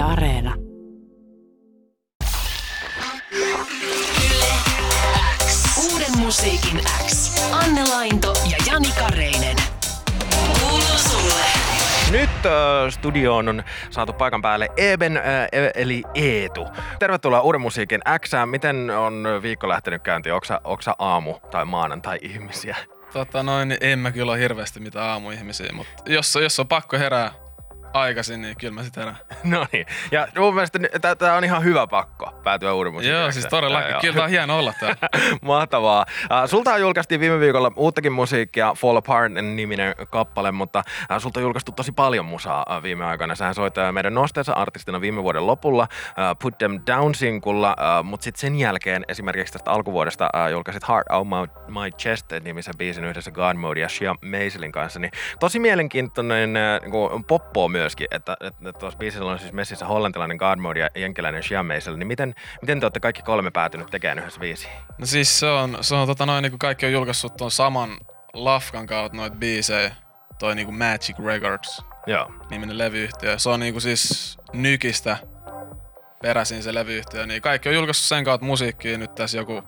Yle Areena. Uuden musiikin X. Anne Lainto ja Jani Kareinen. Kuuluu sulle. Nyt äh, studioon on saatu paikan päälle Eben, äh, e- eli Eetu. Tervetuloa Uuden musiikin X. Miten on viikko lähtenyt käyntiin? Oksa, oksa aamu- tai maanantai-ihmisiä? Tota noin, niin en mä kyllä ole hirveästi mitään aamuihmisiä, mutta jos, jos on pakko herää aikaisin, niin kyllä mä sit herään. No niin. Ja mun mielestä tämä on ihan hyvä pakko päätyä Uuden musiikin Joo, siis todellakin. Kyllä tää on hieno olla täällä. Mahtavaa. Sulta julkaistiin viime viikolla uuttakin musiikkia, Fall Apart-niminen kappale, mutta sulta on julkaistu tosi paljon musaa viime aikoina. Sähän soit meidän nosteensa artistina viime vuoden lopulla Put Them Down-sinkulla, mutta sitten sen jälkeen esimerkiksi tästä alkuvuodesta julkaisit Heart Out My, My Chest-nimisen biisin yhdessä God Mode ja Shia Maiselin kanssa. Niin tosi mielenkiintoinen niin poppo myöskin, että että tuossa biisissä on siis messissä hollantilainen God Mode ja jenkeläinen Shia Maisel. Niin miten, miten te olette kaikki kolme päätynyt tekemään yhdessä biisiin? No siis se on, se on tota noin, niin kuin kaikki on julkaissut tuon saman lafkan kautta noita biisejä, toi niinku Magic Records Joo. niminen levyyhtiö. Se on niinku siis Nykistä peräisin se levyyhtiö, niin kaikki on julkaissut sen kautta musiikkia nyt tässä joku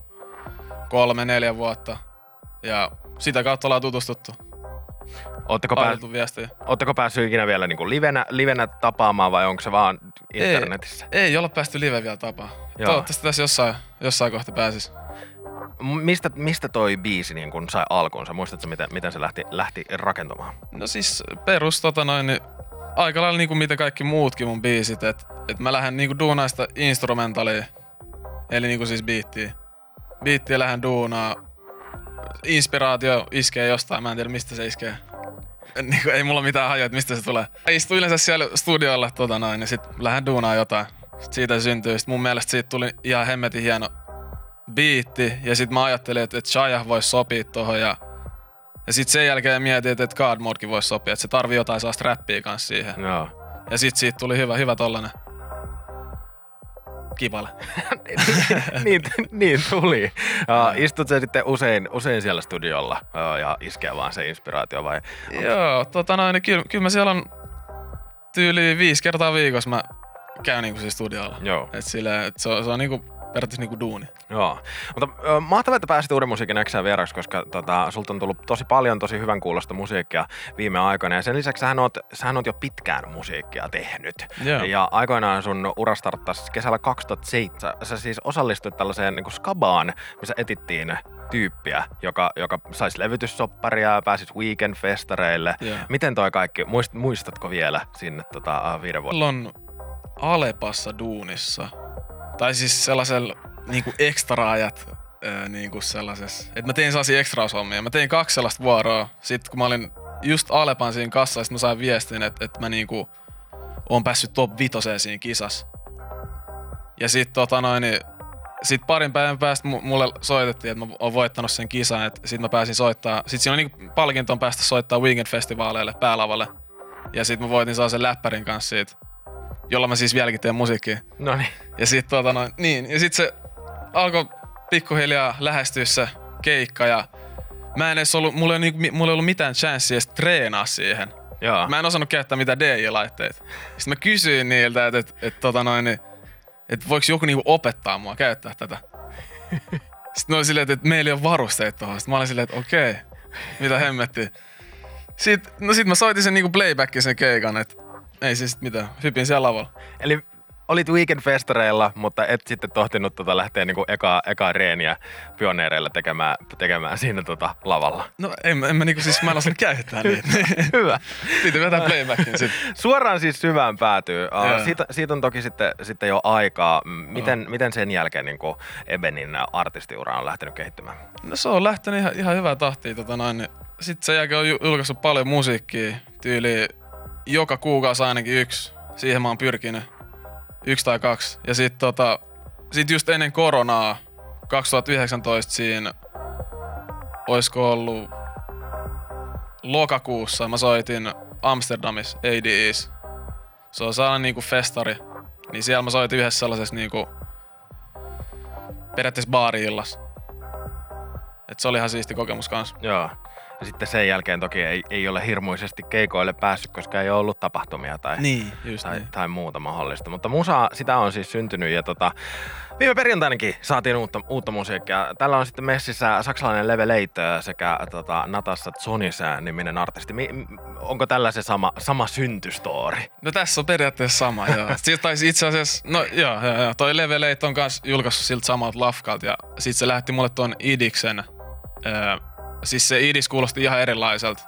kolme, neljä vuotta. Ja sitä kautta ollaan tutustuttu. Ootteko, pää, Paineltu viestejä. ootteko päässyt ikinä vielä niin kuin livenä, livenä tapaamaan vai onko se vaan internetissä? Ei, ei olla päästy live vielä tapaa. Joo. Toivottavasti tässä jossain, jossain kohta pääsis. Mistä, mistä toi biisi niin kun sai alkunsa? Muistatko, miten, miten se lähti, lähti rakentumaan? No siis perus tota noin, niin aika lailla niinku mitä kaikki muutkin mun biisit, että et mä lähden niinku duunaista instrumentalia, eli niinku siis biittiä. Biittiä lähden duunaa, inspiraatio iskee jostain, mä en tiedä mistä se iskee. Niinku, ei mulla mitään hajua, että mistä se tulee. Istun yleensä siellä studiolla tota noin, ja sit lähden duunaa jotain. Sit siitä syntyy. Sit mun mielestä siitä tuli ihan hemmetin hieno biitti, ja sit mä ajattelin, että, että Shaya voisi sopia tohon, ja ja sit sen jälkeen mietin, että että God Modekin voisi sopia, että se tarvii jotain sellaista räppiä kanssa siihen. Joo. Ja sit siitä tuli hyvä, hyvä tollanen kipale. niin, niin tuli. Uh, istut sä sitten usein, usein siellä studiolla uh, ja iskee vaan se inspiraatio vai? Joo, tota noin, niin kyllä, kyllä mä siellä on tyyli viisi kertaa viikossa mä käyn niinku siis studiolla. Joo. Et sillä, et se, on, se on niinku periaatteessa niinku duuni. Joo. Mutta ö, mahtavaa, että pääsit Uuden musiikin Xään vieraksi, koska tota, sulta on tullut tosi paljon tosi hyvän kuulosta musiikkia viime aikoina. Ja sen lisäksi sähän oot, sähän oot jo pitkään musiikkia tehnyt. Joo. Ja aikoinaan sun ura starttasi kesällä 2007. Sä siis osallistuit tällaiseen niin skabaan, missä etittiin tyyppiä, joka, joka saisi levytyssopparia ja pääsit weekend-festareille. Joo. Miten toi kaikki, muist, muistatko vielä sinne tota, viiden vuoden? Silloin Alepassa duunissa, tai siis sellaisella niinku ekstraajat ää, niinku sellaisessa, että mä tein sellaisia ekstraushommia. Mä tein kaksi sellaista vuoroa, sit kun mä olin just Alepan siinä kassassa, sit mä sain viestin, että, että mä niinku oon päässyt top vitoseen siinä kisassa. Ja sit tota noin, niin sit parin päivän päästä mu- mulle soitettiin, että mä oon voittanut sen kisan, että sit mä pääsin soittaa. Sit siinä on niinku palkinton päästä soittaa Weekend-festivaaleille päälavalle. Ja sit mä voitin sellaisen läppärin kanssa siitä, jolla mä siis vieläkin teen musiikkia. No niin. Ja sit tuota noin, niin, ja sit se alkoi pikkuhiljaa lähestyä se keikka ja mä en edes ollut, mulla ei, niinku, mulla ei ollut mitään chanssiä edes treenaa siihen. Joo. Mä en osannut käyttää mitään DJ-laitteita. Sitten mä kysyin niiltä, että et, et, tota noin, niin, et voiko joku niinku opettaa mua käyttää tätä. Sitten ne oli silleen, että, että meillä ei ole varusteita tuohon. Sitten mä olin silleen, että okei, mitä hemmettiä. Sitten, no sit mä soitin sen niinku playbackin sen keikan, että ei siis mitään, hypin siellä lavalla. Eli olit weekend-festareilla, mutta et sitten tohtinut tota lähteä niinku eka, eka reeniä pioneereilla tekemään, tekemään siinä tota lavalla. No en, en mä niinku siis, mä en osannut käyttää niitä. Hyvä. Piti vetää playbackin sit. Suoraan siis syvään päätyy. Uh, siitä, siitä, on toki sitten, sitten jo aikaa. Miten, miten sen jälkeen niin kuin Ebenin artistiura on lähtenyt kehittymään? No se on lähtenyt ihan, ihan hyvää tahtia. Tota noin. niin Sitten sen jälkeen on ju- julkaissut paljon musiikkia. Tyyli joka kuukausi ainakin yksi. Siihen mä oon pyrkinyt. Yksi tai kaksi. Ja sitten tota, sit just ennen koronaa, 2019 siinä, oisko ollut lokakuussa, mä soitin Amsterdamissa ADEs. Se on sellainen niinku festari. Niin siellä mä soitin yhdessä sellaisessa niinku periaatteessa baari-illassa. Et se oli ihan siisti kokemus kanssa. Joo. Sitten sen jälkeen toki ei, ei ole hirmuisesti keikoille päässyt, koska ei ole ollut tapahtumia tai, Niin, just tai, niin. tai muuta mahdollista. Mutta musa, sitä on siis syntynyt ja tota, viime perjantainakin saatiin uutta, uutta musiikkia. Tällä on sitten messissä saksalainen Level 8 sekä tota, Natassa Zonisä niminen artisti. Mi, onko tällä se sama, sama syntystori? No tässä on periaatteessa sama, joo. Siitä taisi itse asiassa, no joo, joo, joo. Toi Level 8 on kans julkaissut siltä samalta lafkalta ja sit se lähti mulle tuon Idiksen. Öö, siis se Idis kuulosti ihan erilaiselta,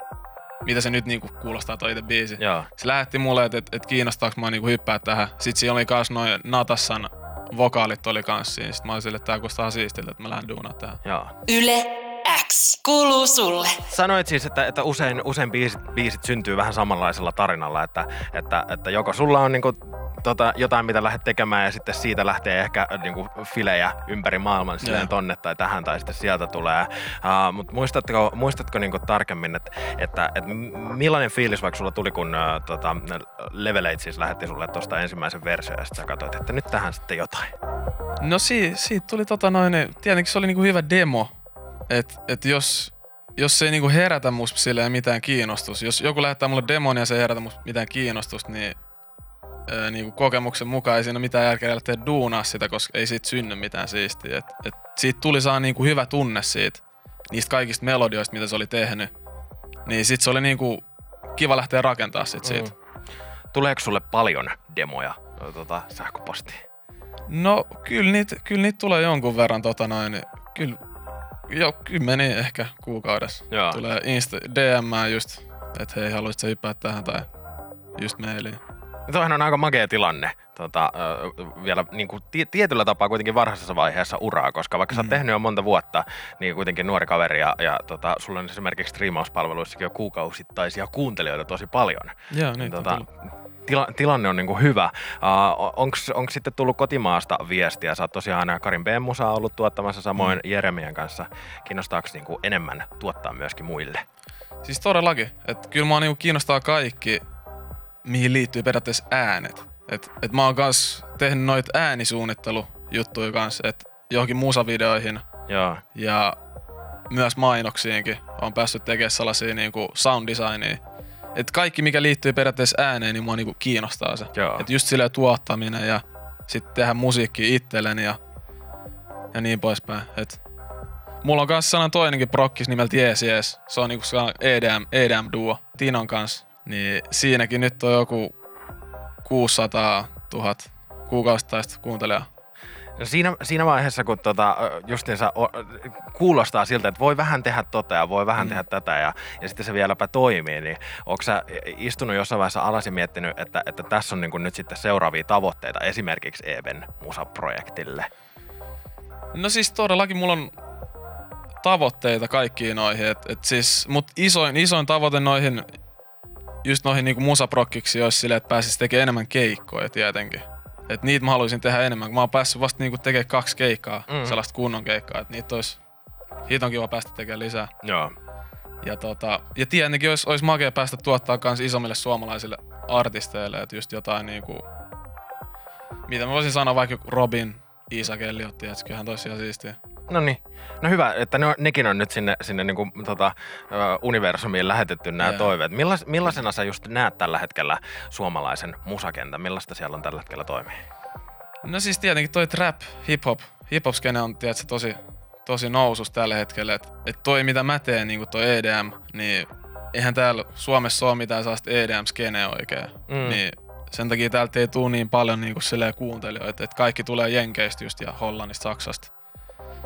mitä se nyt niinku kuulostaa toi itse biisi. Joo. Se lähetti mulle, että et, et kiinnostaako mä niinku hyppää tähän. Sitten siinä oli kans noin Natassan vokaalit oli kans siinä. Sitten mä olin sille, että tää kuulostaa siistiltä, että mä lähden duunaan tähän. Joo. Yle X kuuluu sulle. Sanoit siis, että, että usein, usein biisit, biisit syntyy vähän samanlaisella tarinalla, että, että, että joko sulla on niinku, tota, jotain, mitä lähdet tekemään ja sitten siitä lähtee ehkä niinku, filejä ympäri maailman silleen tonne tai tähän tai sitten sieltä tulee. Uh, Mutta muistatko, muistatko niinku tarkemmin, että, että, että millainen fiilis vaikka sulla tuli, kun uh, tota, Level 8 siis lähetti sulle tuosta ensimmäisen version ja sitten sä katsoit, että nyt tähän sitten jotain. No si, siitä tuli tota noin, tietenkin se oli niinku hyvä demo, että et jos, jos se ei niinku herätä musta silleen mitään kiinnostus, jos joku lähettää mulle demon ja se ei herätä musta mitään kiinnostusta, niin ää, niinku kokemuksen mukaan ei siinä ole mitään järkeä lähteä duunaa sitä, koska ei siitä synny mitään siistiä. Et, et siitä tuli saa niinku hyvä tunne siitä, niistä kaikista melodioista, mitä se oli tehnyt. Niin sit se oli niinku kiva lähteä rakentaa sit siitä. Mm. Tuleeko sulle paljon demoja ö, tota, sähköpostiin? No kyllä niitä, kyllä niitä tulee jonkun verran tota noin, kyllä jo kymmeni ehkä kuukaudessa. Joo. Tulee Insta, DM just, että hei haluaisit sä hyppää tähän tai just mailiin. Toihan on aika makea tilanne tota, vielä niin kuin ti- tietyllä tapaa kuitenkin varhaisessa vaiheessa uraa, koska vaikka mm. sä oot tehnyt jo monta vuotta, niin kuitenkin nuori kaveri ja, ja tota, sulla on esimerkiksi striimauspalveluissakin jo kuukausittaisia kuuntelijoita tosi paljon. Joo, niin tota, tila, tilanne on niinku hyvä. Uh, Onko sitten tullut kotimaasta viestiä? Sä oot tosiaan Karin B. Musaa ollut tuottamassa samoin mm. Jeremian kanssa. Kiinnostaako niinku enemmän tuottaa myöskin muille? Siis todellakin, että kyllä mua niinku kiinnostaa kaikki, mihin liittyy periaatteessa äänet. Et, et mä oon kans tehnyt noita äänisuunnittelujuttuja kanssa, että johonkin musavideoihin Joo. ja myös mainoksiinkin on päässyt tekemään sellaisia niinku sound designia. Et kaikki, mikä liittyy periaatteessa ääneen, niin mua niinku kiinnostaa se. Joo. Et just silleen tuottaminen ja sitten tehdä musiikkia itselleni ja, ja niin poispäin. Et mulla on kanssa sellainen toinenkin prokkis nimeltä Jees Jees. Se on niinku EDM, EDM duo Tinon kanssa. Niin siinäkin nyt on joku 600 000 kuukausittaista kuuntelijaa. Siinä, siinä vaiheessa, kun tota, justiinsa o, kuulostaa siltä, että voi vähän tehdä tota ja voi vähän mm. tehdä tätä ja, ja sitten se vieläpä toimii, niin onko sä istunut jossain vaiheessa alas ja miettinyt, että, että tässä on niin nyt sitten seuraavia tavoitteita esimerkiksi Eben musaprojektille? No siis todellakin mulla on tavoitteita kaikkiin noihin. Et, et siis, mut isoin, isoin tavoite noihin, just noihin niinku musaprokkiksi olisi silleen, että pääsis tekemään enemmän keikkoja tietenkin. Et niitä mä haluaisin tehdä enemmän, kun mä oon päässyt vasta niinku tekemään kaksi keikkaa, Mm. sellaista kunnon keikkaa, että niitä olisi, siitä on kiva päästä tekemään lisää. Joo. Ja, tota, ja tietenkin olisi, olisi makea päästä tuottaa kans isommille suomalaisille artisteille, että just jotain niinku, mitä mä voisin sanoa vaikka Robin, Iisa Kelliotti, että kyllähän tosiaan siistiä. No niin. No hyvä, että ne, on- nekin on nyt sinne, sinne niin kuin, tota, universumiin lähetetty nämä Joo. toiveet. Millais, millaisena sä just näet tällä hetkellä suomalaisen musakentän? Millaista siellä on tällä hetkellä toimii? No siis tietenkin toi trap, hip-hop, hip-hop-skene on tietysti tosi, tosi nousus tällä hetkellä. Että et toi mitä mä teen, niin toi EDM, niin eihän täällä Suomessa ole mitään sellaista EDM-skeneä oikein. Mm. Niin sen takia täältä ei tule niin paljon niin kuin kuuntelijoita, että kaikki tulee Jenkeistä just ja Hollannista, Saksasta.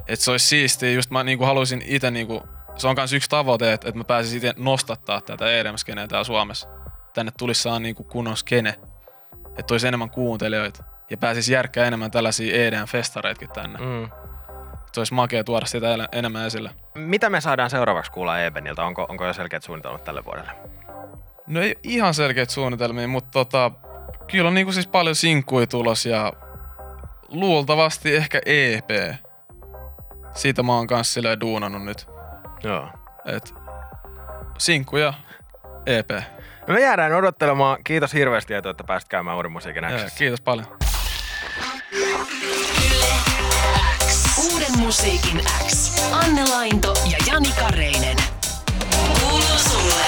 Että se olisi siistiä, just mä niin kuin haluaisin itse, niin kuin, se on myös yksi tavoite, että, että mä pääsisin itse nostattaa tätä EDM-skeneä täällä Suomessa. Tänne tulisi saa niin kuin kunnon skene, että olisi enemmän kuuntelijoita ja pääsisi järkkää enemmän tällaisia EDM-festareitkin tänne. Mm. Se olisi makea tuoda sitä enemmän esille. Mitä me saadaan seuraavaksi kuulla Ebeniltä? Onko, onko jo selkeät suunnitelmat tälle vuodelle? No ei ihan selkeitä suunnitelmia, mutta tota, kyllä on niinku siis paljon sinkkuja tulos ja luultavasti ehkä EP. Siitä mä oon kans silleen duunannut nyt. Joo. Et sinkkuja EP. No me jäädään odottelemaan. Kiitos hirveästi, Eetu, että pääsit käymään Uuden musiikin Ja, Xssä. kiitos paljon. Uuden musiikin X. Anne Lainto ja Jani Kareinen. Kuuluu sulle.